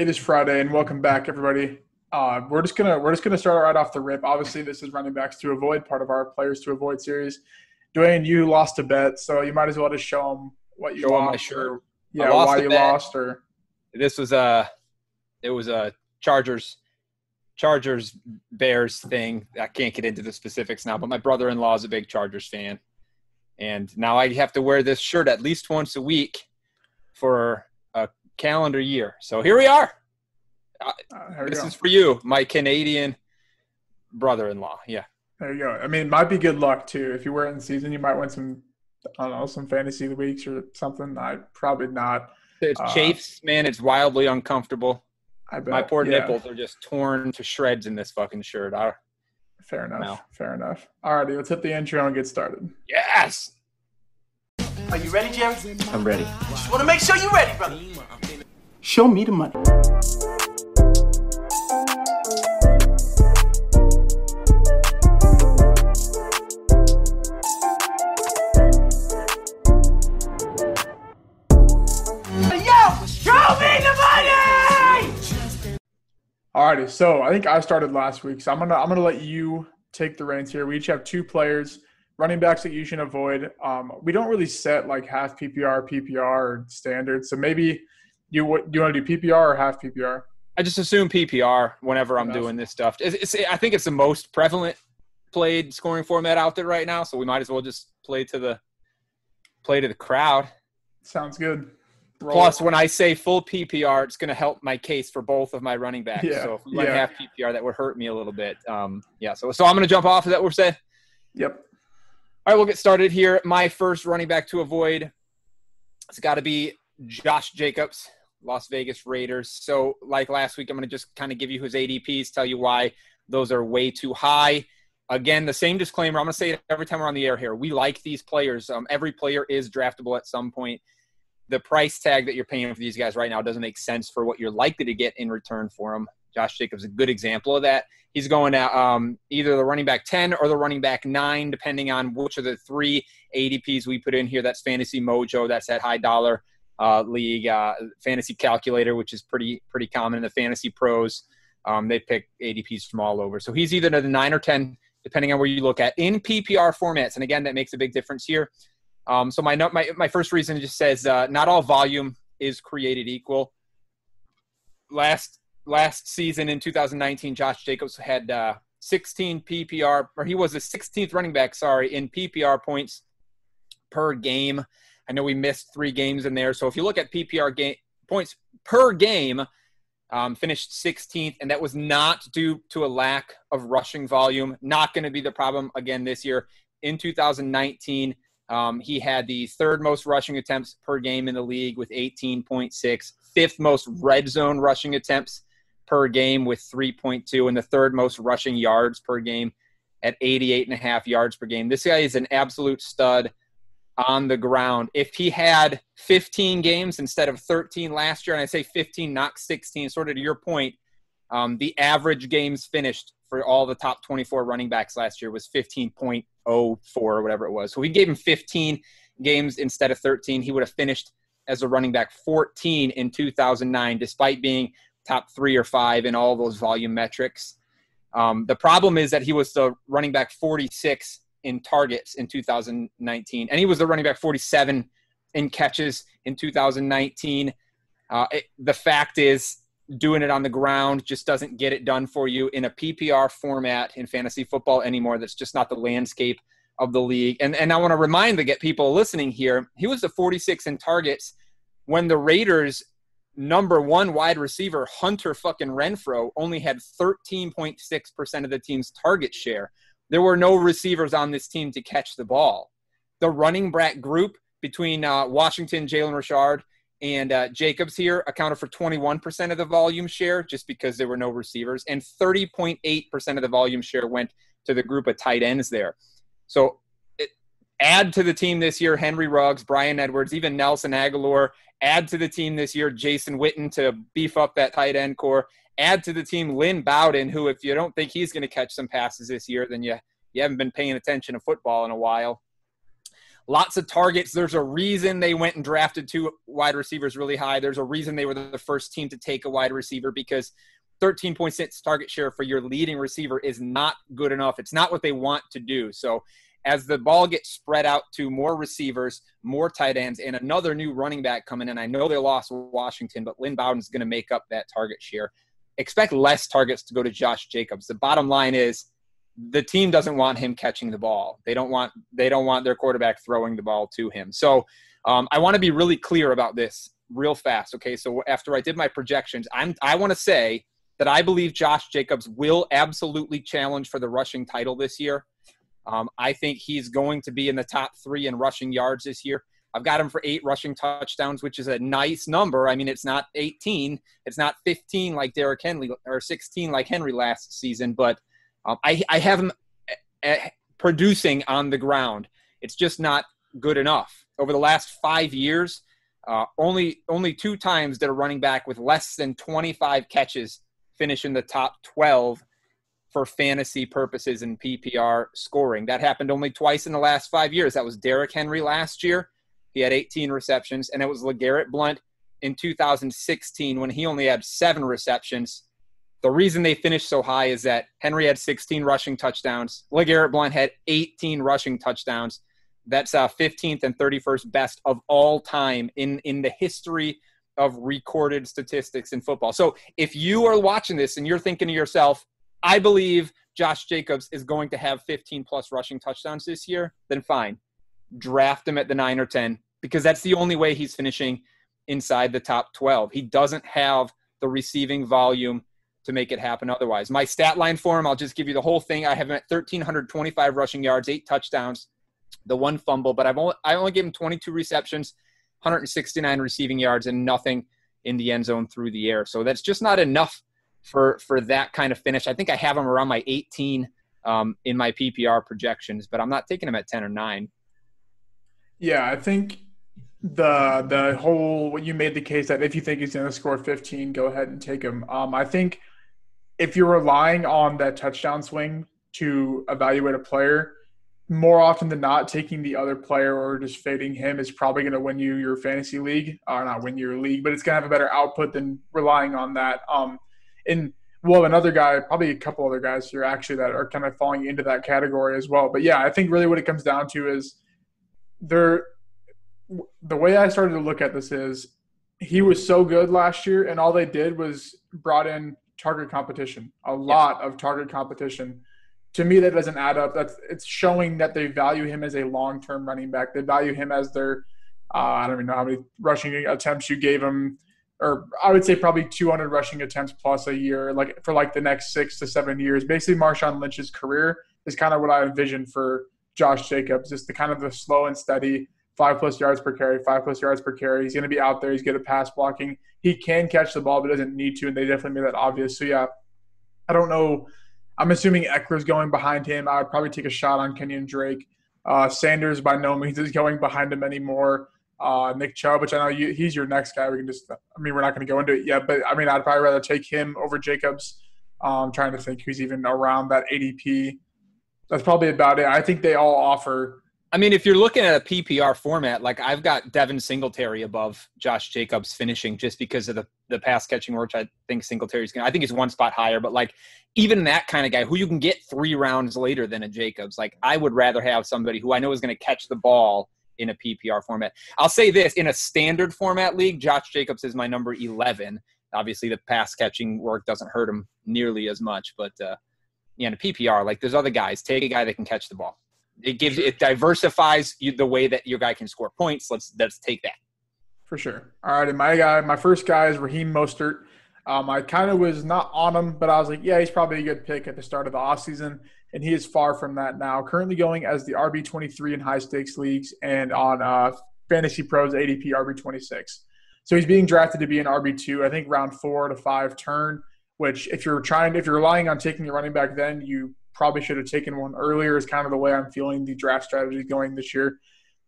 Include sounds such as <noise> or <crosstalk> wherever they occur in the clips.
It is Friday, and welcome back, everybody. Uh, we're just gonna we're just gonna start right off the rip. Obviously, this is running backs to avoid, part of our players to avoid series. Dwayne, you lost a bet, so you might as well just show them what you Show 'em my shirt. or- yeah, lost why you bet. lost, or This was a, it was a Chargers, Chargers Bears thing. I can't get into the specifics now, but my brother-in-law is a big Chargers fan, and now I have to wear this shirt at least once a week for calendar year. So here we are. uh, there This go. is for you, my Canadian brother-in-law. Yeah. There you go. I mean, it might be good luck too. If you wear it in season, you might win some, I don't know, some fantasy weeks or something. I probably not. It Uh, chafes, man. It's wildly uncomfortable. I bet. My poor yeah, nipples are just torn to shreds in this fucking shirt. I, Fair enough. No. Fair enough. Alrighty, let's hit the intro and get started. yes. Are you ready, Jerry? I'm ready. Just want to make sure you're ready, brother. Show me the money. Yo, show me the money! Alrighty, so I think I started last week, so I'm gonna I'm gonna let you take the reins here. We each have two players, running backs that you should avoid. Um, we don't really set like half PPR, PPR, or standard. So maybe you what you want to do PPR or half PPR? I just assume PPR whenever I'm doing this stuff. It's, it's, I think it's the most prevalent played scoring format out there right now, so we might as well just play to the play to the crowd. Sounds good. Roll. Plus, when I say full PPR, it's going to help my case for both of my running backs. Yeah, So if we went yeah. half PPR, that would hurt me a little bit. Um, yeah. So so I'm going to jump off. Is that what we're saying? Yep. All right, we'll get started here. My first running back to avoid, it's got to be Josh Jacobs, Las Vegas Raiders. So, like last week, I'm going to just kind of give you his ADPs, tell you why those are way too high. Again, the same disclaimer. I'm going to say it every time we're on the air here. We like these players. Um, every player is draftable at some point. The price tag that you're paying for these guys right now doesn't make sense for what you're likely to get in return for them. Josh Jacobs is a good example of that he's going at um, either the running back 10 or the running back 9 depending on which of the three adps we put in here that's fantasy mojo that's that high dollar uh, league uh, fantasy calculator which is pretty pretty common in the fantasy pros. Um, they pick adps from all over. So he's either the 9 or 10 depending on where you look at in ppr formats. And again that makes a big difference here. Um, so my, my my first reason just says uh, not all volume is created equal. Last last season in 2019, Josh Jacobs had uh, 16 PPR, or he was the 16th running back, sorry, in PPR points per game. I know we missed three games in there. So if you look at PPR game points per game, um, finished 16th, and that was not due to a lack of rushing volume. Not going to be the problem again this year. In 2019, um, he had the third most rushing attempts per game in the league with 18.6, fifth most red zone rushing attempts per game with 3.2 and the third most rushing yards per game at 88 and a half yards per game. This guy is an absolute stud on the ground. If he had 15 games instead of 13 last year, and I say 15, not 16, sort of to your point, um, the average games finished for all the top 24 running backs last year was 15.04 or whatever it was. So we gave him 15 games instead of 13. He would have finished as a running back 14 in 2009, despite being top three or five in all those volume metrics. Um, the problem is that he was the running back 46 in targets in 2019, and he was the running back 47 in catches in 2019. Uh, it, the fact is, doing it on the ground just doesn't get it done for you in a PPR format in fantasy football anymore. That's just not the landscape of the league. And and I want to remind the get people listening here, he was the 46 in targets when the Raiders number one wide receiver Hunter fucking Renfrow only had 13.6% of the team's target share. There were no receivers on this team to catch the ball. The running back group between uh, Washington, Jalen Richard, and uh, Jacobs here accounted for 21% of the volume share just because there were no receivers, and 30.8% of the volume share went to the group of tight ends there. So it, add to the team this year Henry Ruggs, Bryan Edwards, even Nelson Agholor. Add to the team this year Jason Witten to beef up that tight end core. Add to the team Lynn Bowden, who, if you don't think he's going to catch some passes this year, then you, you haven't been paying attention to football in a while. lots of targets. There's a reason they went and drafted two wide receivers really high. There's a reason they were the first team to take a wide receiver because 13.6 target share for your leading receiver is not good enough. It's not what they want to do. So as the ball gets spread out to more receivers, more tight ends, and another new running back coming in, I know they lost Washington, but Lynn Bowden's going to make up that target share. Expect less targets to go to Josh Jacobs. The bottom line is the team doesn't want him catching the ball. They don't want they don't want their quarterback throwing the ball to him. So um, I want to be really clear about this real fast. Okay, so after I did my projections, I'm I want to say that I believe Josh Jacobs will absolutely challenge for the rushing title this year. Um, I think he's going to be in the top three in rushing yards this year. I've got him for eight rushing touchdowns, which is a nice number. I mean, it's not 18, it's not 15 like Derrick Henry or 16 like Henry last season, but um, I, I have him uh, producing on the ground. It's just not good enough. Over the last five years, uh, only only two times did a running back with less than 25 catches finish in the top 12 for fantasy purposes and PPR scoring. That happened only twice in the last five years. That was Derrick Henry last year. He had 18 receptions, and it was LeGarrette Blunt in 2016 when he only had seven receptions the reason they finished so high is that Henry had 16 rushing touchdowns. LeGarrette Blunt had 18 rushing touchdowns. That's uh, 15th and 31st best of all time in, in the history of recorded statistics in football. So if you are watching this and you're thinking to yourself, I believe Josh Jacobs is going to have 15 plus rushing touchdowns this year, then fine. Draft him at the 9 or 10 because that's the only way he's finishing inside the top 12. He doesn't have the receiving volume to make it happen otherwise. My stat line for him, I'll just give you the whole thing. I have him at 1,325 rushing yards, eight touchdowns, the one fumble, but I've only, I only gave him 22 receptions, 169 receiving yards, and nothing in the end zone through the air. So that's just not enough for for that kind of finish. I think I have him around my 18 um, in my PPR projections, but I'm not taking him at 10 or 9. Yeah, I think the the whole you made the case that if you think he's going to score 15, go ahead and take him. Um, I think if you're relying on that touchdown swing to evaluate a player, more often than not, taking the other player or just fading him is probably going to win you your fantasy league, or not win your league, but it's going to have a better output than relying on that. Um, and well, another guy, probably a couple other guys here actually that are kind of falling into that category as well. But yeah, I think really what it comes down to is there. The way I started to look at this is he was so good last year, and all they did was brought in target competition, a lot yes. of target competition. To me, that doesn't add up. That's it's showing that they value him as a long-term running back. They value him as their uh, I don't even know how many rushing attempts you gave him, or I would say probably 200 rushing attempts plus a year, like for like the next six to seven years. Basically, Marshawn Lynch's career is kind of what I envision for Josh Jacobs, just the kind of the slow and steady five plus yards per carry, five plus yards per carry. He's going to be out there. He's good at pass blocking. He can catch the ball, but doesn't need to, and they definitely made that obvious. So yeah, I don't know. I'm assuming Ekeler's going behind him. I would probably take a shot on Kenyan Drake. Uh, Sanders by no means is going behind him anymore. Uh, Nick Chubb, which I know you, he's your next guy. We can just, I mean, we're not going to go into it yet, but I mean, I'd probably rather take him over Jacobs. Um, trying to think who's even around that ADP. That's probably about it. I think they all offer I mean, if you're looking at a PPR format, like I've got Devin Singletary above Josh Jacobs finishing just because of the, the pass catching work. I think Singletary's going to, I think he's one spot higher, but like even that kind of guy who you can get three rounds later than a Jacobs, like I would rather have somebody who I know is going to catch the ball in a PPR format. I'll say this in a standard format league, Josh Jacobs is my number 11. Obviously, the pass catching work doesn't hurt him nearly as much, but uh, yeah, in a PPR, like there's other guys. Take a guy that can catch the ball it gives it diversifies you, the way that your guy can score points. Let's let's take that. For sure. All right, and my guy, my first guy is Raheem Mostert. Um, I kind of was not on him, but I was like, yeah, he's probably a good pick at the start of the offseason, and he is far from that now. Currently going as the RB twenty three in high stakes leagues and on uh, Fantasy Pros ADP RB twenty six. So he's being drafted to be an RB two, I think round four to five turn. Which, if you're trying, if you're relying on taking a running back, then you probably should have taken one earlier is kind of the way I'm feeling the draft strategy going this year.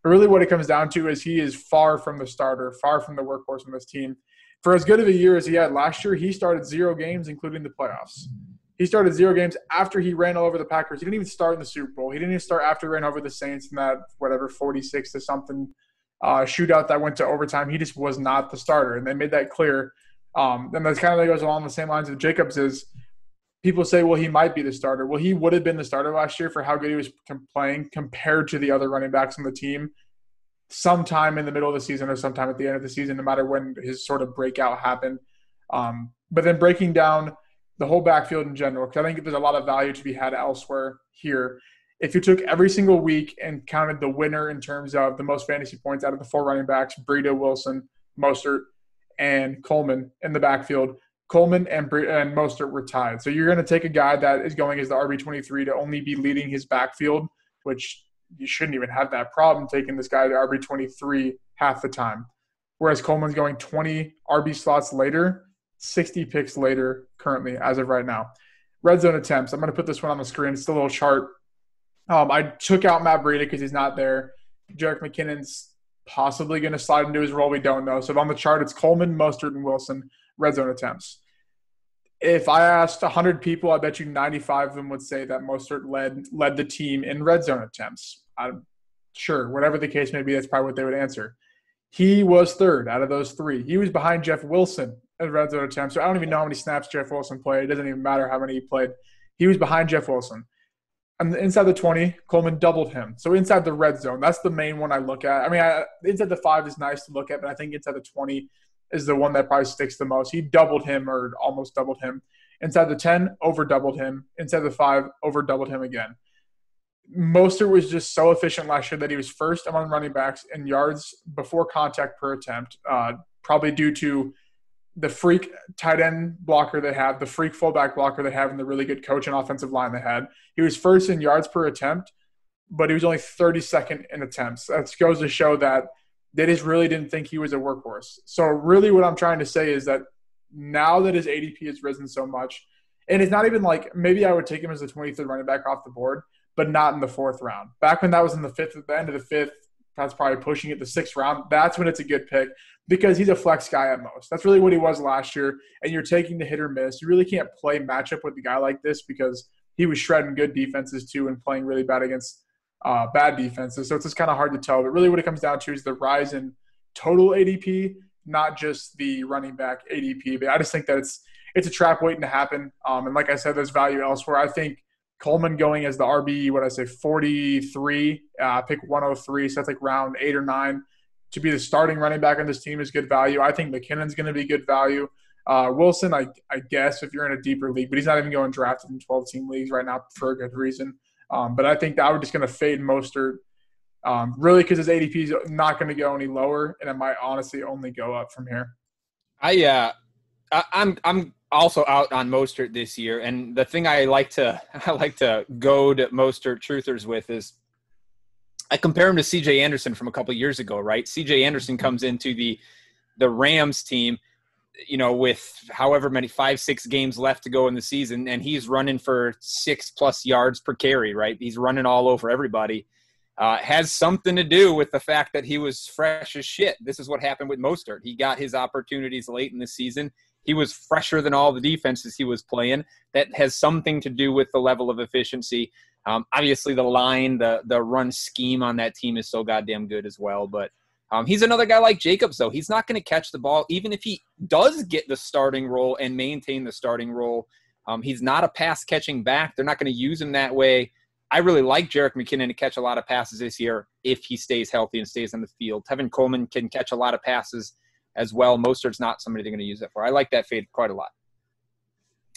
But really, what it comes down to is he is far from the starter, far from the workhorse on this team. For as good of a year as he had last year, he started zero games, including the playoffs. He started zero games after he ran all over the Packers. He didn't even start in the Super Bowl. He didn't even start after he ran over the Saints in that whatever 46 to something uh, shootout that went to overtime. He just was not the starter, and they made that clear. Um, and that's kind of goes along the same lines of Jacobs is people say, well, he might be the starter. Well, he would have been the starter last year for how good he was playing compared to the other running backs on the team sometime in the middle of the season or sometime at the end of the season, no matter when his sort of breakout happened. Um, but then breaking down the whole backfield in general, because I think there's a lot of value to be had elsewhere here. If you took every single week and counted the winner in terms of the most fantasy points out of the four running backs, Breida, Wilson, Mostert, and Coleman in the backfield, Coleman and and Mostert were tied. So you're going to take a guy that is going as the RB23 to only be leading his backfield, which you shouldn't even have that problem taking this guy to RB23 half the time. Whereas Coleman's going 20 RB slots later, 60 picks later currently as of right now. Red zone attempts. I'm going to put this one on the screen. It's a little chart. Um, I took out Matt Breida because he's not there. Jerick McKinnon's possibly going to slide into his role. We don't know. So on the chart, it's Coleman, Mostert, and Wilson red zone attempts. If I asked 100 people, I bet you 95 of them would say that Mostert led led the team in red zone attempts. I'm sure, whatever the case may be, that's probably what they would answer. He was third out of those three. He was behind Jeff Wilson in red zone attempts. So I don't even know how many snaps Jeff Wilson played. It doesn't even matter how many he played. He was behind Jeff Wilson. And inside the 20, Coleman doubled him. So inside the red zone, that's the main one I look at. I mean, I, inside the five is nice to look at, but I think inside the 20 is the one that probably sticks the most. He doubled him or almost doubled him. Inside the 10, over doubled him. Inside the five, over doubled him again. Mostert was just so efficient last year that he was first among running backs in yards before contact per attempt, uh, probably due to the freak tight end blocker they have, the freak fullback blocker they have, and the really good coach and offensive line they had. He was first in yards per attempt, but he was only 32nd in attempts. That goes to show that they just really didn't think he was a workhorse. So really, what I'm trying to say is that now that his ADP has risen so much, and it's not even like maybe I would take him as the 23rd running back off the board, but not in the fourth round. Back when that was in the fifth, at the end of the fifth, that's probably pushing it the sixth round. That's when it's a good pick because he's a flex guy at most. That's really what he was last year. And you're taking the hit or miss. You really can't play matchup with a guy like this because he was shredding good defenses too and playing really bad against uh, bad defenses. So it's just kind of hard to tell. But really, what it comes down to is the rise in total ADP, not just the running back ADP. But I just think that it's it's a trap waiting to happen. Um, and like I said, there's value elsewhere. I think Coleman going as the RB, what I say, 43, uh, pick 103. So that's like round eight or nine to be the starting running back on this team is good value. I think McKinnon's going to be good value. Uh, Wilson, I, I guess, if you're in a deeper league, but he's not even going drafted in 12 team leagues right now for a good reason. Um, but I think that we're just going to fade Mostert um, really because his ADP is not going to go any lower, and it might honestly only go up from here. I uh, I, I'm I'm also out on Mostert this year, and the thing I like to <laughs> I like to goad Mostert truthers with is I compare him to C.J. Anderson from a couple years ago. Right, C.J. Anderson comes into the the Rams team you know, with however many five, six games left to go in the season, and he's running for six plus yards per carry, right? He's running all over everybody. Uh, has something to do with the fact that he was fresh as shit. This is what happened with Mostert. He got his opportunities late in the season. He was fresher than all the defenses he was playing. That has something to do with the level of efficiency. Um, obviously, the line, the the run scheme on that team is so goddamn good as well. But um, he's another guy like Jacobs, though. He's not going to catch the ball, even if he does get the starting role and maintain the starting role. Um, he's not a pass catching back. They're not going to use him that way. I really like Jerick McKinnon to catch a lot of passes this year if he stays healthy and stays on the field. Tevin Coleman can catch a lot of passes as well. Mostert's not somebody they're going to use that for. I like that fade quite a lot.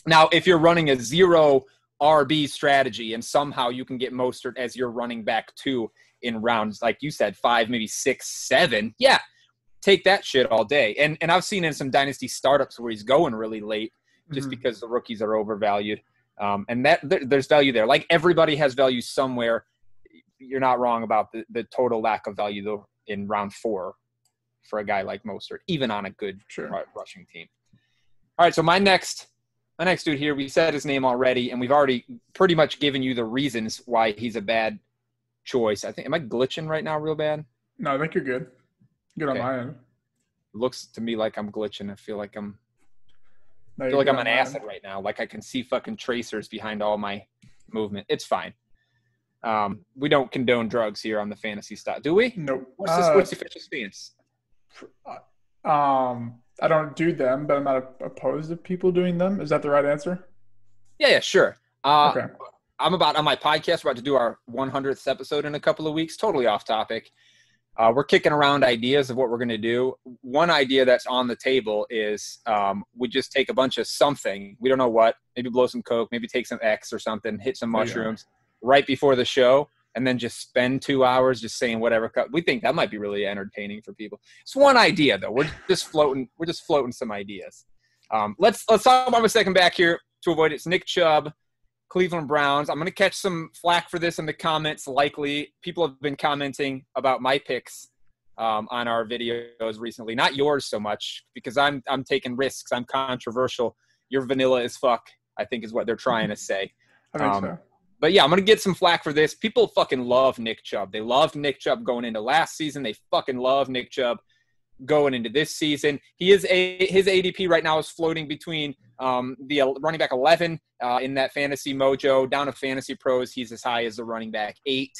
Now, if you're running a zero RB strategy and somehow you can get Mostert as your running back too, in rounds, like you said, five, maybe six, seven. Yeah, take that shit all day. And and I've seen in some dynasty startups where he's going really late just mm-hmm. because the rookies are overvalued. Um, and that there, there's value there. Like everybody has value somewhere. You're not wrong about the, the total lack of value though in round four for a guy like Mostert, even on a good sure. rushing team. All right, so my next my next dude here, we said his name already, and we've already pretty much given you the reasons why he's a bad choice. I think am I glitching right now real bad? No, I think you're good. Good okay. on my end. Looks to me like I'm glitching. I feel like I'm I feel like I'm an acid right now. Like I can see fucking tracers behind all my movement. It's fine. Um, we don't condone drugs here on the fantasy stuff, do we? Nope. What's, this, Uh, what's the official stance? Um, I don't do them, but I'm not opposed to people doing them. Is that the right answer? Yeah, yeah, sure. Uh, okay. I'm about on my podcast. We're about to do our 100th episode in a couple of weeks. Totally off topic. Uh, we're kicking around ideas of what we're going to do. One idea that's on the table is um, we just take a bunch of something. We don't know what. Maybe blow some coke. Maybe take some X or something. Hit some There you go. mushrooms right before the show, and then just spend two hours just saying whatever. We think that might be really entertaining for people. It's one idea though. We're just floating. We're just floating some ideas. Um, let's let's talk about a second back here to avoid it. It's Nick Chubb. Cleveland Browns. I'm going to catch some flack for this in the comments. Likely, people have been commenting about my picks um, on our videos recently. Not yours so much because I'm I'm taking risks. I'm controversial. You're vanilla as fuck. I think is what they're trying to say. I think um, so. But yeah, I'm gonna get some flack for this. People fucking love Nick Chubb. They loved Nick Chubb going into last season. They fucking love Nick Chubb going into this season. He is a his ADP right now is floating between um, the running back 11 uh, in that fantasy mojo down to fantasy pros. He's as high as the running back eight.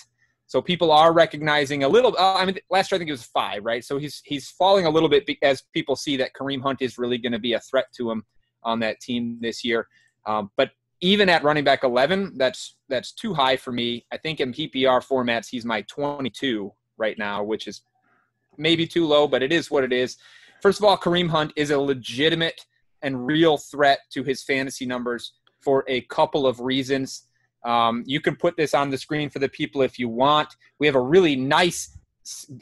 So people are recognizing a little. Uh, I mean, last year I think it was five, right? So he's he's falling a little bit as people see that Kareem Hunt is really going to be a threat to him on that team this year. Um, but even at running back 11, that's that's too high for me. I think in PPR formats, he's my 22 right now, which is maybe too low, but it is what it is. First of all, Kareem Hunt is a legitimate and real threat to his fantasy numbers for a couple of reasons. Um, you can put this on the screen for the people if you want. We have a really nice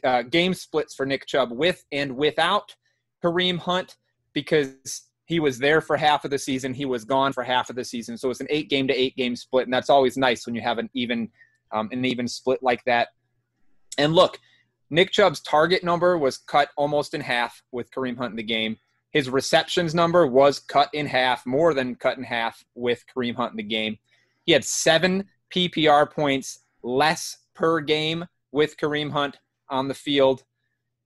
uh, game splits for Nick Chubb with and without Kareem Hunt because he was there for half of the season. He was gone for half of the season. So it's an eight game to eight game split, and that's always nice when you have an even um, an even split like that. And look, Nick Chubb's target number was cut almost in half with Kareem Hunt in the game. His receptions number was cut in half, more than cut in half with Kareem Hunt in the game. He had seven PPR points less per game with Kareem Hunt on the field.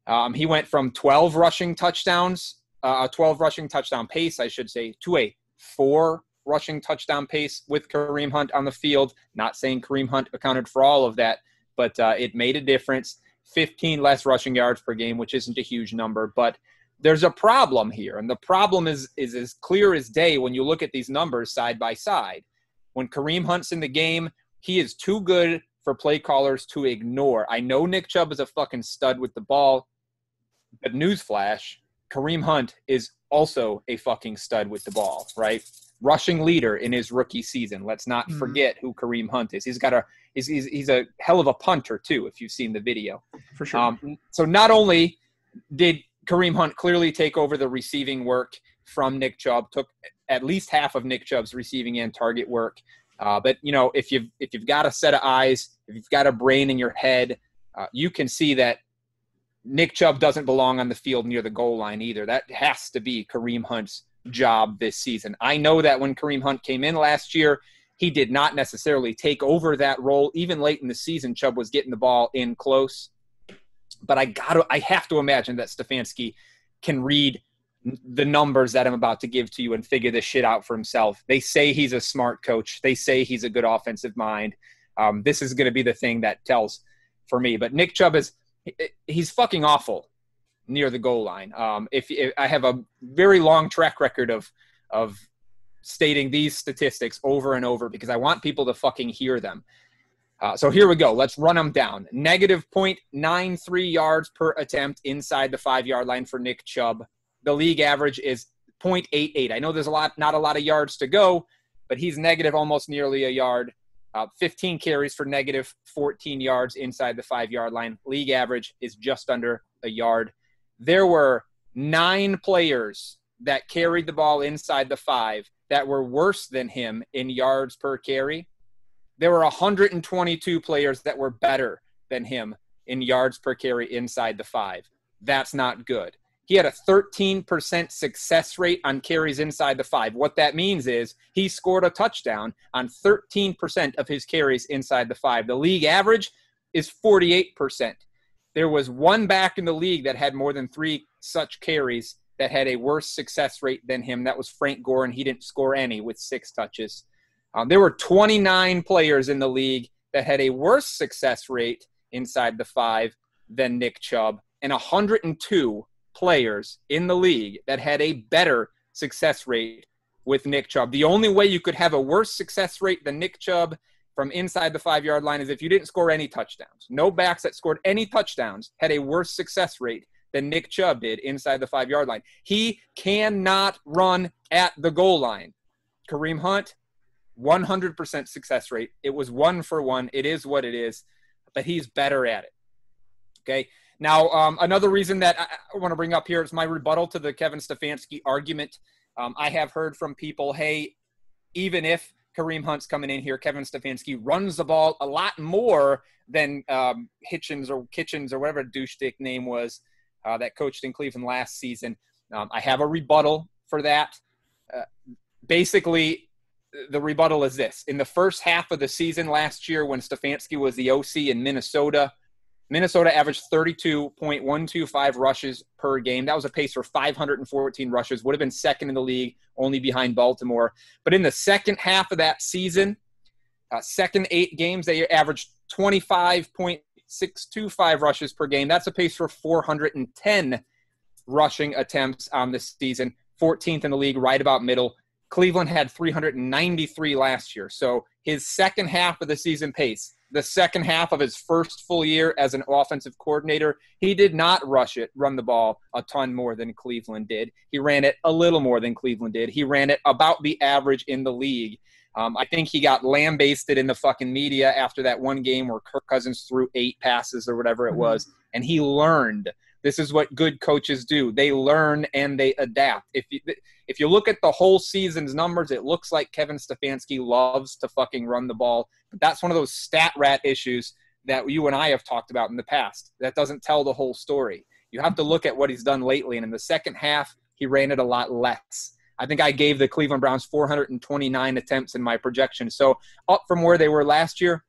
Um, he went from 12 rushing touchdowns, uh, a 12 rushing touchdown pace, I should say, to a four rushing touchdown pace with Kareem Hunt on the field. Not saying Kareem Hunt accounted for all of that, but uh, it made a difference. 15 less rushing yards per game, which isn't a huge number, but there's a problem here, and the problem is is as clear as day when you look at these numbers side by side. When Kareem Hunt's in the game, he is too good for play callers to ignore. I know Nick Chubb is a fucking stud with the ball, but newsflash, Kareem Hunt is also a fucking stud with the ball, right? Rushing leader in his rookie season. Let's not Mhm. forget who Kareem Hunt is. He's got a he's, he's he's a hell of a punter too. If you've seen the video, For sure. um, so not only did Kareem Hunt clearly take over the receiving work from Nick Chubb, took at least half of Nick Chubb's receiving and target work. Uh, but you know, if you've if you've got a set of eyes, if you've got a brain in your head, uh, you can see that Nick Chubb doesn't belong on the field near the goal line either. That has to be Kareem Hunt's job this season. I know that when Kareem Hunt came in last year, he did not necessarily take over that role. Even late in the season, Chubb was getting the ball in close. But I got to, I have to imagine that Stefanski can read the numbers that I'm about to give to you and figure this shit out for himself. They say he's a smart coach. They say he's a good offensive mind. Um, this is going to be the thing that tells for me. But Nick Chubb is he's fucking awful near the goal line. Um, if, if I have a very long track record of of stating these statistics over and over because I want people to fucking hear them. Uh, so here we go. Let's run them down. Negative 0.93 yards per attempt inside the five yard line for Nick Chubb. The league average is 0.88. I know there's a lot, not a lot of yards to go, but he's negative almost nearly a yard. Uh, 15 carries for negative 14 yards inside the five yard line. League average is just under a yard. There were nine players that carried the ball inside the five that were worse than him in yards per carry. There were 122 players that were better than him in yards per carry inside the five. That's not good. He had a 13% success rate on carries inside the five. What that means is he scored a touchdown on 13% of his carries inside the five. The league average is 48%. There was one back in the league that had more than three such carries that had a worse success rate than him. That was Frank Gore, and he didn't score any with six touches. Um, there were 29 players in the league that had a worse success rate inside the five than Nick Chubb, and 102 players in the league that had a better success rate with Nick Chubb. The only way you could have a worse success rate than Nick Chubb from inside the five yard line is if you didn't score any touchdowns. No backs that scored any touchdowns had a worse success rate than Nick Chubb did inside the five yard line. He cannot run at the goal line. Kareem Hunt, 100% success rate. It was one for one. It is what it is, but he's better at it. Okay. Now, um, another reason that I want to bring up here is my rebuttal to the Kevin Stefanski argument. Um, I have heard from people, hey, even if Kareem Hunt's coming in here, Kevin Stefanski runs the ball a lot more than um, Hitchens or Kitchens or whatever douche dick name was uh, that coached in Cleveland last season. Um, I have a rebuttal for that. Uh, basically, the rebuttal is this: in the first half of the season last year, when Stefanski was the OC in Minnesota, Minnesota averaged 32.125 rushes per game. That was a pace for 514 rushes. Would have been second in the league, only behind Baltimore. But in the second half of that season, uh, second eight games, they averaged 25.625 rushes per game. That's a pace for 410 rushing attempts on the season. 14th in the league, right about middle. Cleveland had 393 last year. So his second half of the season pace, the second half of his first full year as an offensive coordinator, he did not rush it, run the ball a ton more than Cleveland did. He ran it a little more than Cleveland did. He ran it about the average in the league. Um, I think he got lambasted in the fucking media after that one game where Kirk Cousins threw eight passes or whatever it mm-hmm. was, and he learned. This is what good coaches do. They learn and they adapt. If you if you look at the whole season's numbers, it looks like Kevin Stefanski loves to fucking run the ball. But that's one of those stat rat issues that you and I have talked about in the past. That doesn't tell the whole story. You have to look at what he's done lately, and in the second half, he ran it a lot less. I think I gave the Cleveland Browns 429 attempts in my projection. So up from where they were last year,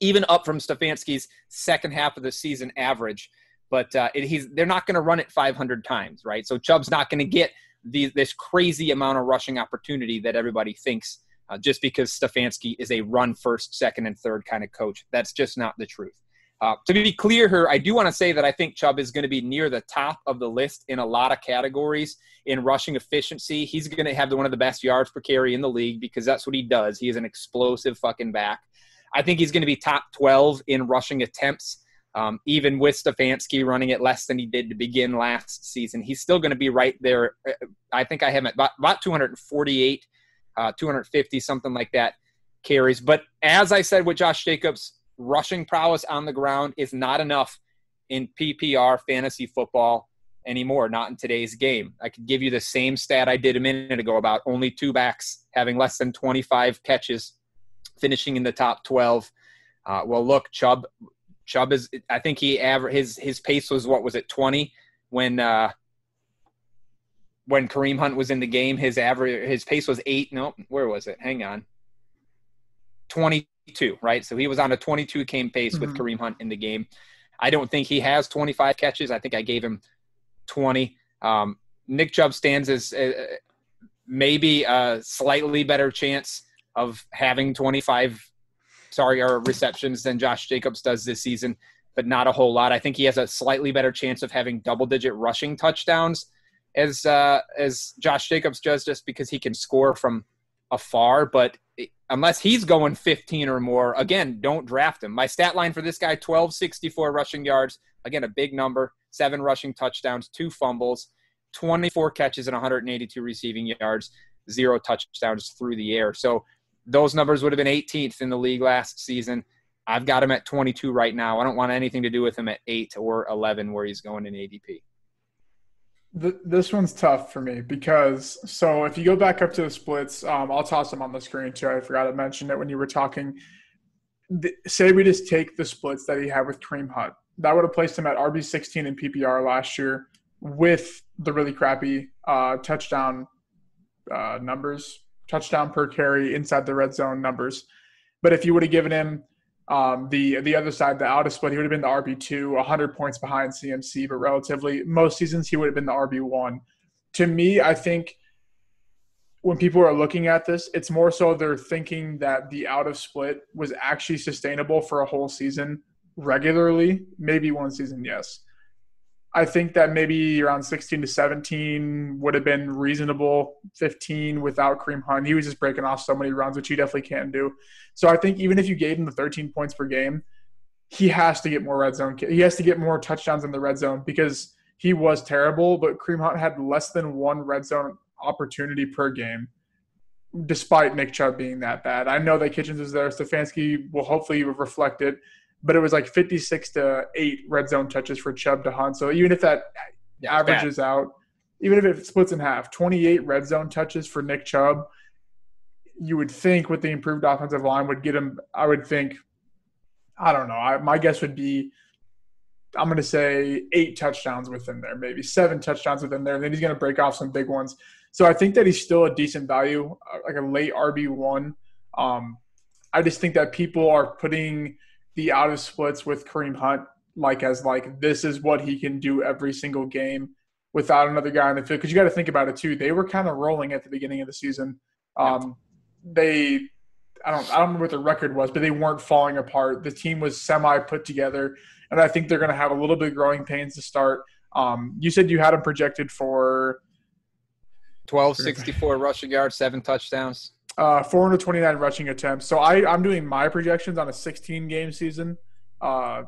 even up from Stefanski's second half of the season average. But uh, it, he's they're not going to run it 500 times, right? So Chubb's not going to get the, this crazy amount of rushing opportunity that everybody thinks uh, just because Stefanski is a run first, second, and third kind of coach. That's just not the truth. Uh, to be clear here, I do want to say that I think Chubb is going to be near the top of the list in a lot of categories in rushing efficiency. He's going to have one of the best yards per carry in the league because that's what he does. He is an explosive fucking back. I think he's going to be top 12 in rushing attempts, um, even with Stefanski running it less than he did to begin last season. He's still going to be right there. I think I have him about, about 248, uh, 250, something like that carries. But as I said with Josh Jacobs, rushing prowess on the ground is not enough in PPR fantasy football anymore, not in today's game. I could give you the same stat I did a minute ago about only two backs having less than 25 catches, finishing in the top 12. Uh, well, look, Chubb, Chubb is. I think he aver- his his pace was what was it 20 when uh, when Kareem Hunt was in the game. His average his pace was eight. No, where was it? Hang on. 22, right? So he was on a 22 game pace mm-hmm. with Kareem Hunt in the game. I don't think he has 25 catches. I think I gave him 20. Um, Nick Chubb stands as uh, maybe a slightly better chance of having 25, sorry, or receptions than Josh Jacobs does this season, but not a whole lot. I think he has a slightly better chance of having double digit rushing touchdowns as uh, as Josh Jacobs does, just because he can score from afar. But unless he's going 15 or more, again, don't draft him. My stat line for this guy 1264 rushing yards. Again, a big number, seven rushing touchdowns, two fumbles, 24 catches, and 182 receiving yards, zero touchdowns through the air. So those numbers would have been 18th in the league last season. I've got him at 22 right now. I don't want anything to do with him at 8 or 11 where he's going in ADP this one's tough for me because so if you go back up to the splits, um, I'll toss them on the screen too. I forgot to mention it when you were talking. The, say we just take the splits that he had with Kareem Hunt. That would have placed him at RB sixteen in PPR last year with the really crappy uh, touchdown uh, numbers, touchdown per carry inside the red zone numbers. But if you would have given him um, the the other side, the out of split, he would have been the RB two, 100 points behind CMC, but relatively most seasons he would have been the RB one. to me, I think when people are looking at this, it's more so they're thinking that the out of split was actually sustainable for a whole season regularly. Maybe one season, yes. I think that maybe around 16 to 17 would have been reasonable. 15 without Kareem Hunt, he was just breaking off so many runs, which he definitely can do. So I think even if you gave him the 13 points per game, he has to get more red zone. He has to get more touchdowns in the red zone because he was terrible. But Kareem Hunt had less than one red zone opportunity per game, despite Nick Chubb being that bad. I know that Kitchens is there. Stefanski will hopefully reflect it but it was like 56 to 8 red zone touches for Chubb to Hunt. So even if that yeah, averages bad. out, even if it splits in half, 28 red zone touches for Nick Chubb, you would think with the improved offensive line would get him, I would think, I don't know. I, my guess would be I'm going to say eight touchdowns within there, maybe seven touchdowns within there. And then he's going to break off some big ones. So I think that he's still a decent value, uh, like a late RB1. Um, I just think that people are putting the out of splits with Kareem Hunt like as like this is what he can do every single game without another guy on the field. Because you got to think about it too. They were kind of rolling at the beginning of the season. Um, they, I don't, I don't remember what the record was, but they weren't falling apart. The team was semi put together, and I think they're going to have a little bit of growing pains to start. Um, you said you had them projected for 1264 rushing yards, seven touchdowns. Uh, 429 rushing attempts. So I, I'm doing my projections on a 16 game season, uh,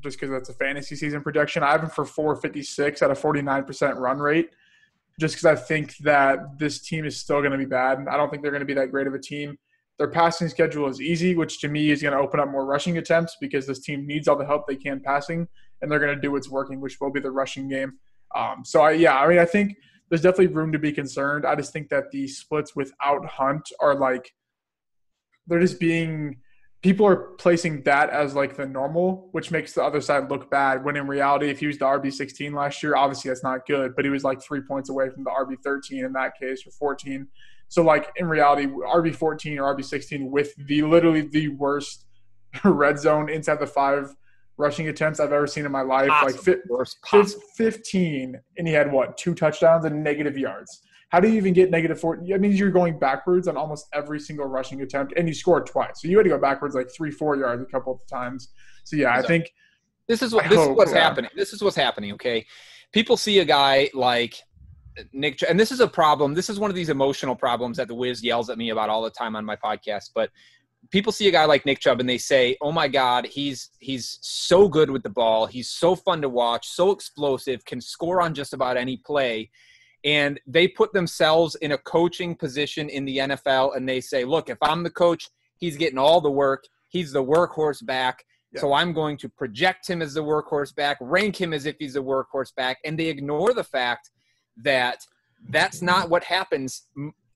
just because that's a fantasy season projection. I have them for 456 at a 49% run rate, just because I think that this team is still going to be bad. I don't think they're going to be that great of a team. Their passing schedule is easy, which to me is going to open up more rushing attempts because this team needs all the help they can passing, and they're going to do what's working, which will be the rushing game. Um, so I, yeah, I mean, I think there's definitely room to be concerned. I just think that the splits without Hunt are like they're just being people are placing that as like the normal, which makes the other side look bad. When in reality, if he was the RB 16 last year, obviously that's not good, but he was like three points away from the RB 13 in that case or 14. So like in reality, RB 14 or RB 16 with the literally the worst <laughs> red zone inside the five rushing attempts I've ever seen in my life. Possible. Like fi- 15, and he had what two touchdowns and negative yards. How do you even get negative four? That means you're going backwards on almost every single rushing attempt, and you scored twice. So you had to go backwards like three, four yards a couple of times. So yeah, I think this is what this hope, is what's yeah. happening. This is what's happening. Okay, people see a guy like Nick, and this is a problem. This is one of these emotional problems that the Wiz yells at me about all the time on my podcast. But people see a guy like Nick Chubb and they say, "Oh my God, he's he's so good with the ball. He's so fun to watch, so explosive, can score on just about any play." And they put themselves in a coaching position in the NFL, and they say, "Look, if I'm the coach, he's getting all the work. He's the workhorse back." Yeah. So I'm going to project him as the workhorse back, rank him as if he's a workhorse back, and they ignore the fact that that's not what happens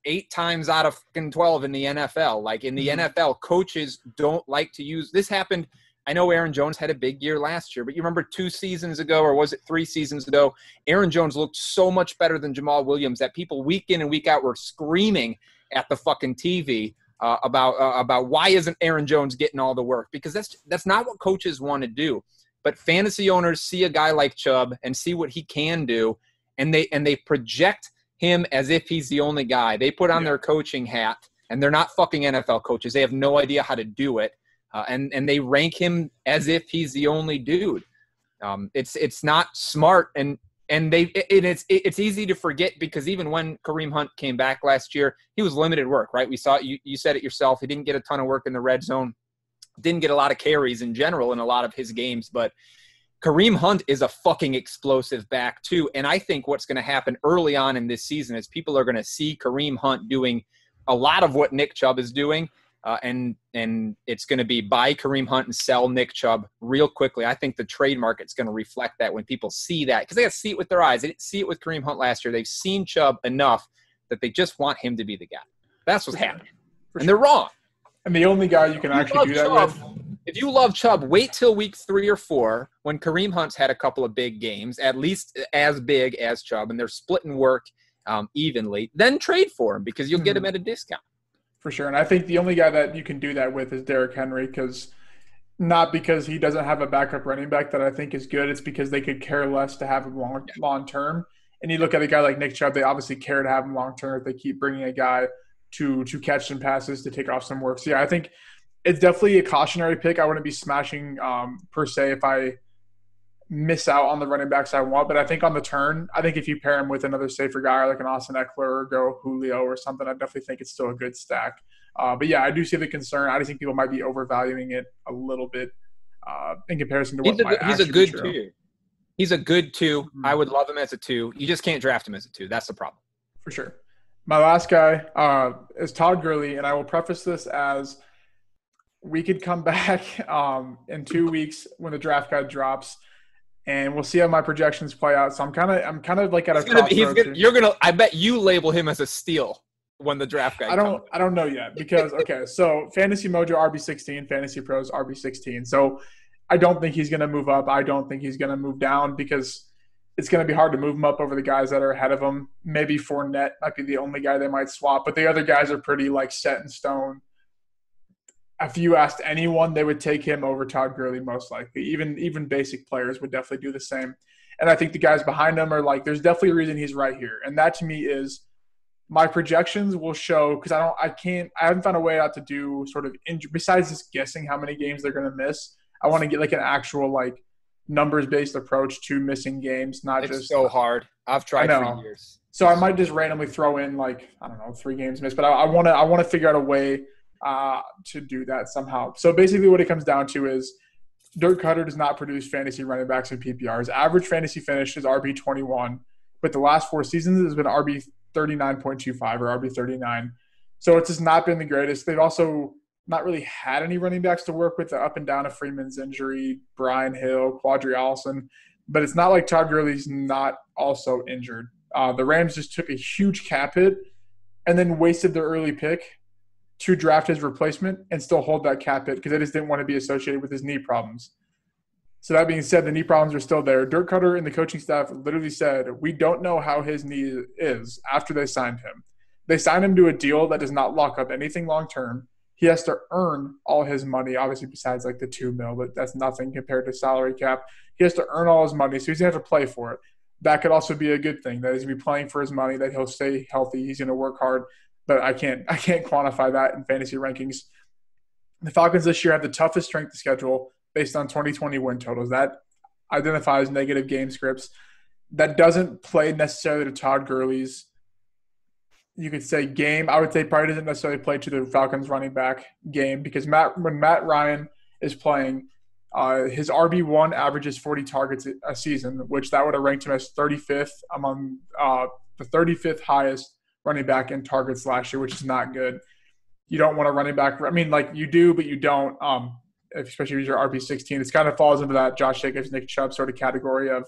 eight times out of 12 in the NFL. Like in the mm-hmm. NFL, coaches don't like to use this happened. I know Aaron Jones had a big year last year, but you remember two seasons ago, or was it three seasons ago? Aaron Jones looked so much better than Jamaal Williams that people week in and week out were screaming at the fucking TV uh, about uh, about why isn't Aaron Jones getting all the work? Because that's that's not what coaches want to do. But fantasy owners see a guy like Chubb and see what he can do, and they and they project him as if he's the only guy. They put on yeah. their coaching hat, and they're not fucking NFL coaches. They have no idea how to do it, uh, and and they rank him as if he's the only dude. Um, it's it's not smart, and and they it, it's it's easy to forget because even when Kareem Hunt came back last year, he was limited work. Right? We saw you you said it yourself. He didn't get a ton of work in the red zone, didn't get a lot of carries in general in a lot of his games, but Kareem Hunt is a fucking explosive back too, and I think what's going to happen early on in this season is people are going to see Kareem Hunt doing a lot of what Nick Chubb is doing, uh, and and it's going to be buy Kareem Hunt and sell Nick Chubb real quickly. I think the trade market's going to reflect that when people see that because they got to see it with their eyes. They didn't see it with Kareem Hunt last year. They've seen Chubb enough that they just want him to be the guy. That's what's happening, and they're wrong. And the only guy you can actually do that Chubb, with if you love Chubb, wait till week three or four when Kareem Hunt's had a couple of big games, at least as big as Chubb, and they're splitting work um, evenly. Then trade for him because you'll mm-hmm. get him at a discount. For sure, and I think the only guy that you can do that with is Derrick Henry because not because he doesn't have a backup running back that I think is good. It's because they could care less to have him long long term. And you look at a guy like Nick Chubb, they obviously care to have him long term if they keep bringing a guy to to catch some passes to take off some work. So yeah, I think it's definitely a cautionary pick. I wouldn't be smashing um, per se if I miss out on the running backs I want. But I think on the turn, I think if you pair him with another safer guy like an Austin Ekeler or go Julio or something, I definitely think it's still a good stack. Uh, but yeah, I do see the concern. I just think people might be overvaluing it a little bit uh, in comparison to what he's a, he's a good two. He's a good 2 mm-hmm. I would love him as a two. You just can't draft him as a two. That's the problem. For sure. My last guy uh, is Todd Gurley, and I will preface this as we could come <laughs> back um, in two weeks when the draft guide drops and we'll see how my projections play out. So I'm kind of I'm kind of like at a gonna gonna, you're gonna I bet you label him as a steal when the draft guy. I don't comes. I don't know yet because <laughs> okay, so Fantasy Mojo RB sixteen, Fantasy Pros RB sixteen. So I don't think he's gonna move up. I don't think he's gonna move down because it's gonna be hard to move him up over the guys that are ahead of him. Maybe Fournette might be the only guy they might swap, but the other guys are pretty like set in stone if you asked anyone, they would take him over Todd Gurley most likely. Even even basic players would definitely do the same. And I think the guys behind him are like, there's definitely a reason he's right here, and that to me is my projections will show because I don't, I can't, I haven't found a way out to do sort of injury besides just guessing how many games they're going to miss. I want to get like an actual like numbers based approach to missing games, not it's just so hard. I've tried for years. So I might just randomly throw in like I don't know three games missed, but I want to I want to figure out a way uh, to do that somehow. So basically, what it comes down to is Dirk Koetter does not produce fantasy running backs in PPR. His average fantasy finish is RB twenty one, but the last four seasons has been RB thirty nine point two five or RB thirty nine. So it's just not been the greatest. They've also not really had any running backs to work with the up and down of Freeman's injury, Brian Hill, Qadree Ollison. But it's not like Todd Gurley's not also injured. Uh, the Rams just took a huge cap hit and then wasted their early pick to draft his replacement and still hold that cap hit because they just didn't want to be associated with his knee problems. So that being said, the knee problems are still there. Dirk Koetter and the coaching staff literally said, "We don't know how his knee is." After they signed him, they signed him to a deal that does not lock up anything long term. He has to earn all his money, obviously besides like the two mil, but that's nothing compared to salary cap. He has to earn all his money, so he's gonna have to play for it. That could also be a good thing. That he's gonna be playing for his money. That he'll stay healthy. He's gonna work hard but I can't <laughs> I can't quantify that in fantasy rankings. The Falcons this year have the toughest strength of schedule based on 2020 win totals. That identifies negative game scripts. That doesn't play necessarily to Todd Gurley's. You could say game. I would say probably doesn't necessarily play to the Falcons running back game because Matt when Matt Ryan is playing, uh, his RB one averages 40 targets a season, which that would have ranked him as 35th among uh, the 35th highest running back in targets last year, which is not good. You don't want a running back. I mean, like you do, but you don't. Um, especially if you're RB sixteen, it kind of falls into that Josh Jacobs, Nick Chubb sort of category of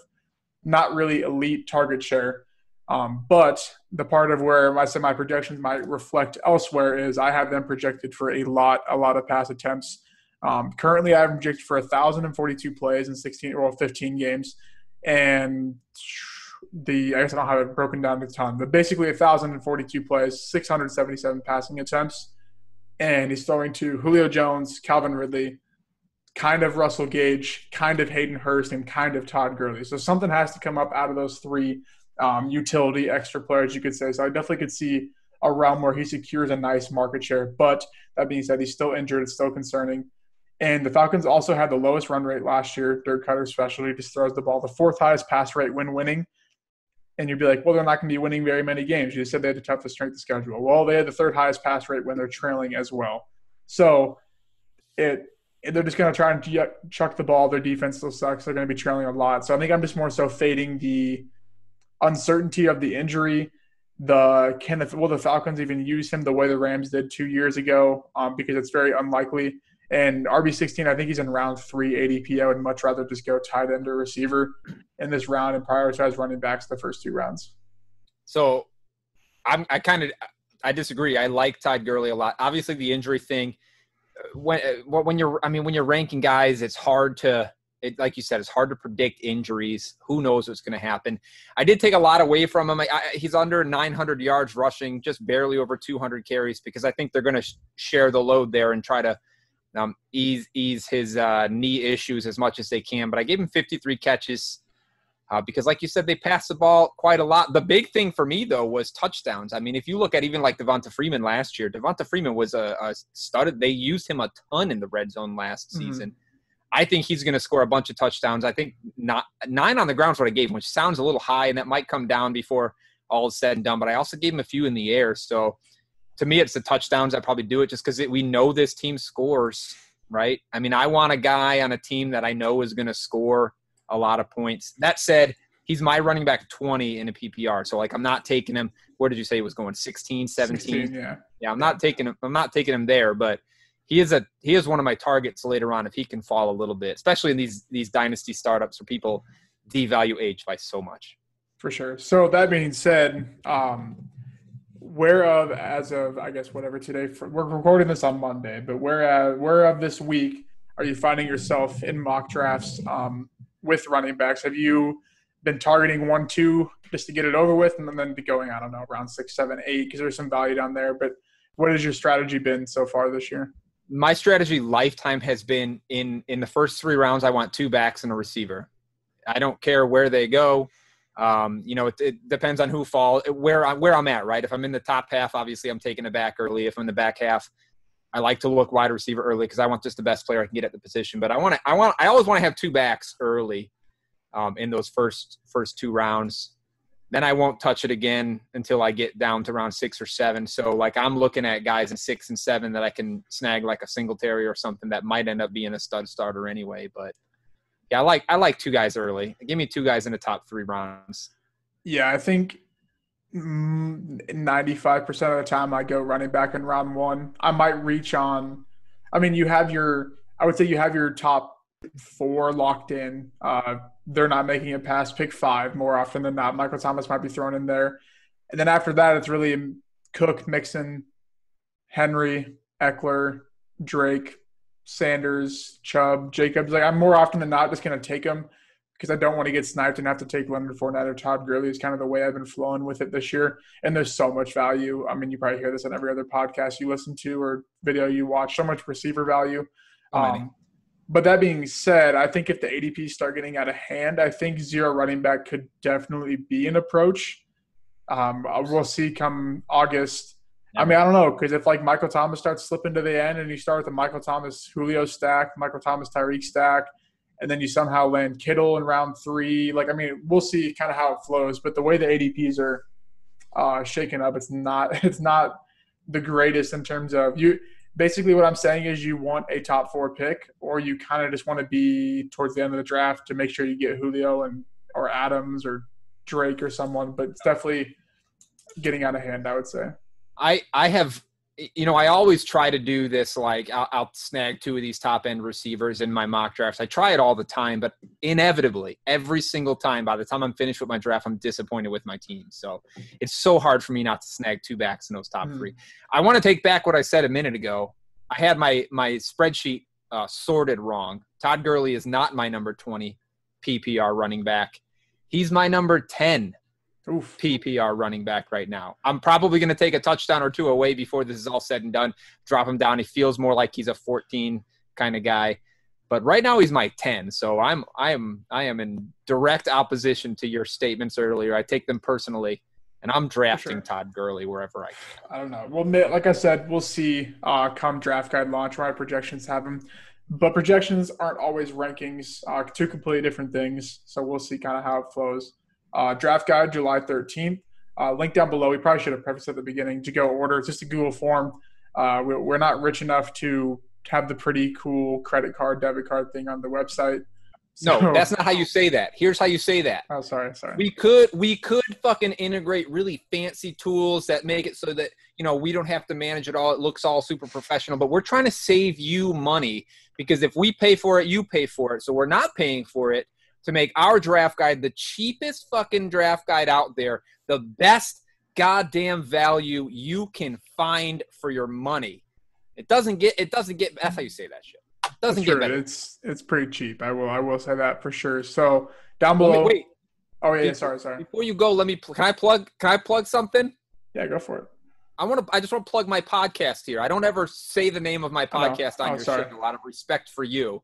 not really elite target share. Um, but the part of where I said my projections might reflect elsewhere is I have them projected for a lot, a lot of pass attempts. Um, currently, I have them projected for 1,042 plays in 16 or 15 games, and the I guess I don't have it broken down to ton, but basically 1,042 plays, 677 passing attempts, and he's throwing to Julio Jones, Calvin Ridley, kind of Russell Gage, kind of Hayden Hurst, and kind of Todd Gurley. So something has to come up out of those three um, utility extra players, you could say. So I definitely could see a realm where he secures a nice market share. But that being said, he's still injured. It's still concerning. And the Falcons also had the lowest run rate last year. Dirk Koetter specialty just throws the ball the fourth highest pass rate when winning and you'd be like, well, they're not going to be winning very many games. You said they had the toughest strength of schedule. Well, they had the third highest pass rate when they're trailing as well. So it they're just going to try and chuck the ball. Their defense still sucks. They're going to be trailing a lot. So I think I'm just more so fading the uncertainty of the injury. The can the, will the Falcons even use him the way the Rams did two years ago? Um, because it's very unlikely. And RB16, I think he's in round three ADP. I would much rather just go tight end or receiver in this round and prioritize running backs the first two rounds. So I'm, I kind of I disagree. I like Todd Gurley a lot. Obviously, the injury thing uh, when uh, when you're I mean when you're ranking guys, it's hard to it, like you said, it's hard to predict injuries. Who knows what's going to happen? I did take a lot away from him. I, I, he's under 900 yards rushing, just barely over 200 carries because I think they're going to sh- share the load there and try to um, ease ease his uh, knee issues as much as they can. But I gave him 53 catches, Uh, because, like you said, they pass the ball quite a lot. The big thing for me, though, was touchdowns. I mean, if you look at even like Devonta Freeman last year, Devonta Freeman was a, a started. They used him a ton in the red zone last Mhm. season. I think he's going to score a bunch of touchdowns. I think not nine on the ground is what I gave him, which sounds a little high, and that might come down before all is said and done. But I also gave him a few in the air. So to me, it's the touchdowns. I probably do it just because we know this team scores, right? I mean, I want a guy on a team that I know is going to score a lot of points. That said, he's my running back 20 in a PPR. So like, I'm not taking him. Where did you say he was going? 16, 17? 16, yeah. Yeah, I'm not taking him. I'm not taking him there, but he is a he is one of my targets later on if he can fall a little bit, especially in these these dynasty startups where people devalue age by so much. For sure. So that being said, um, whereof as of I guess whatever today for, we're recording this on Monday, but where whereof this week are you finding yourself in mock drafts um, with running backs? Have you been targeting one, two just to get it over with, and then be going I don't know around six, seven, eight because there's some value down there. But what has your strategy been so far this year? My strategy lifetime has been in in the first three rounds. I want two backs and a receiver. I don't care where they go. Um, you know, it, it depends on who fall where I, where I'm at. Right. If I'm in the top half, obviously I'm taking it back early. If I'm in the back half, I like to look wide receiver early because I want just the best player I can get at the position. But I want to, I want, I always want to have two backs early um, in those first first two rounds. Then I won't touch it again until I get down to round six or seven. So like I'm looking at guys in six and seven that I can snag like a Singletary or something that might end up being a stud starter anyway. But yeah, I like I like two guys early. Give me two guys in the top three rounds. Yeah, I think ninety-five percent of the time I go running back in round one. I might reach on. I mean, you have your. I would say you have your top four locked in. Uh, they're not making it past pick five more often than not. Michael Thomas might be thrown in there, and then after that, it's really Cook, Mixon, Henry, Ekeler, Drake, Sanders, Chubb, Jacobs. Like I'm more often than not just going to take them because I don't want to get sniped and have to take Leonard Fournette or Todd Gurley is kind of the way I've been flowing with it this year. And there's so much value. I mean, you probably hear this on every other podcast you listen to or video you watch. So much receiver value. Um, but that being said, I think if the ADPs start getting out of hand, I think zero running back could definitely be an approach. Um, we'll see come August. I mean, I don't know because if like Michael Thomas starts slipping to the end and you start with the Michael Thomas Julio stack, Michael Thomas Tyreek stack, and then you somehow land Kittle in round three, like I mean, we'll see kind of how it flows. But the way the ADPs are uh, shaken up, it's not <laughs> it's not the greatest in terms of you. Basically, what I'm saying is you want a top four pick, or you kind of just want to be towards the end of the draft to make sure you get Julio and or Adams or Drake or someone. But it's definitely getting out of hand, I would say. I I have you know I always try to do this like I'll, I'll snag two of these top end receivers in my mock drafts. I try it all the time, but inevitably every single time by the time I'm finished with my draft, I'm disappointed with my team. So it's so hard for me not to snag two backs in those top Hmm. three. I want to take back what I said a minute ago. I had my my spreadsheet uh, sorted wrong. Todd Gurley is not my number 20 PPR running back. He's my number 10 Oof. PPR running back right now. I'm probably going to take a touchdown or two away before this is all said and done. Drop him down. He feels more like he's a 14 kind of guy, but right now he's my 10. So I'm I am I am in direct opposition to your statements earlier. I take them personally, and I'm drafting sure. Todd Gurley wherever I can. I don't know. Well, like I said, we'll see uh, come draft guide launch where projections have them. But projections aren't always rankings, uh, two completely different things. So we'll see kind of how it flows. Uh, draft guide, July 13th. Uh, link down below. We probably should have prefaced at the beginning to go order. It's just a Google form. Uh, we- we're not rich enough to have the pretty cool credit card, debit card thing on the website. No, So- that's not how you say that. Here's how you say that. Oh, sorry, sorry. we could we could fucking integrate really fancy tools that make it so that you know we don't have to manage it all it looks all super professional but we're trying to save you money because if we pay for it you pay for it so we're not paying for it to make our draft guide the cheapest fucking draft guide out there the best goddamn value you can find for your money it doesn't get it doesn't get that's how you say that shit it doesn't sure, get better it's it's pretty cheap. I will I will say that for sure. So down below. wait, wait Oh yeah, Before- sorry, sorry. before you go let me can i plug can i plug something Yeah, go for it. I want to. I just want to plug my podcast here. I don't ever say the name of my Oh, podcast on Oh, your sorry. show. A lot of respect for you.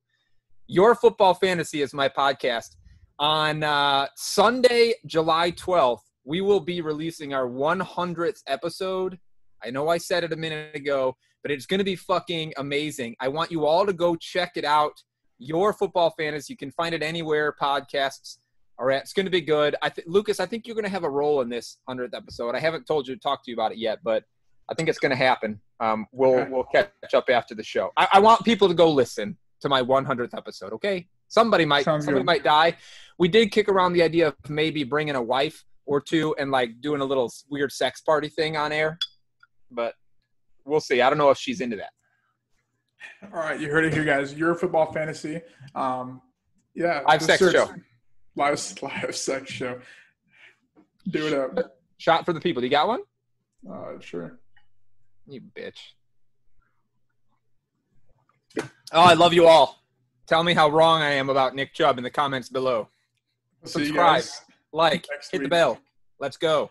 Your football fantasy is my podcast. On uh, Sunday, July 12th, we will be releasing our 100th episode. I know I said it a minute ago, but it's going to be fucking amazing. I want you all to go check it out. Your football fantasy. You can find it anywhere podcasts are at. It's going to be good. I th- Lukas, I think you're going to have a role in this 100th episode. I haven't told you to talk to you about it yet, but I think it's going to happen. Um, we'll Okay. we'll catch up after the show. I, I want people to go listen to my 100th episode. Okay, somebody might Sounds somebody good. might die. We did kick around the idea of maybe bringing a wife or two and like doing a little weird sex party thing on air, but we'll see. I don't know if she's into that. All right, you heard it here, guys. Your football fantasy. Um, yeah, Live sex search- show. Live live sex show. Do it up. Shot for the people. You got one? Uh, sure. You bitch. Oh, I love you all. Tell me how wrong I am about Nick Chubb in the comments below. Subscribe. Like, hit the bell. Let's go.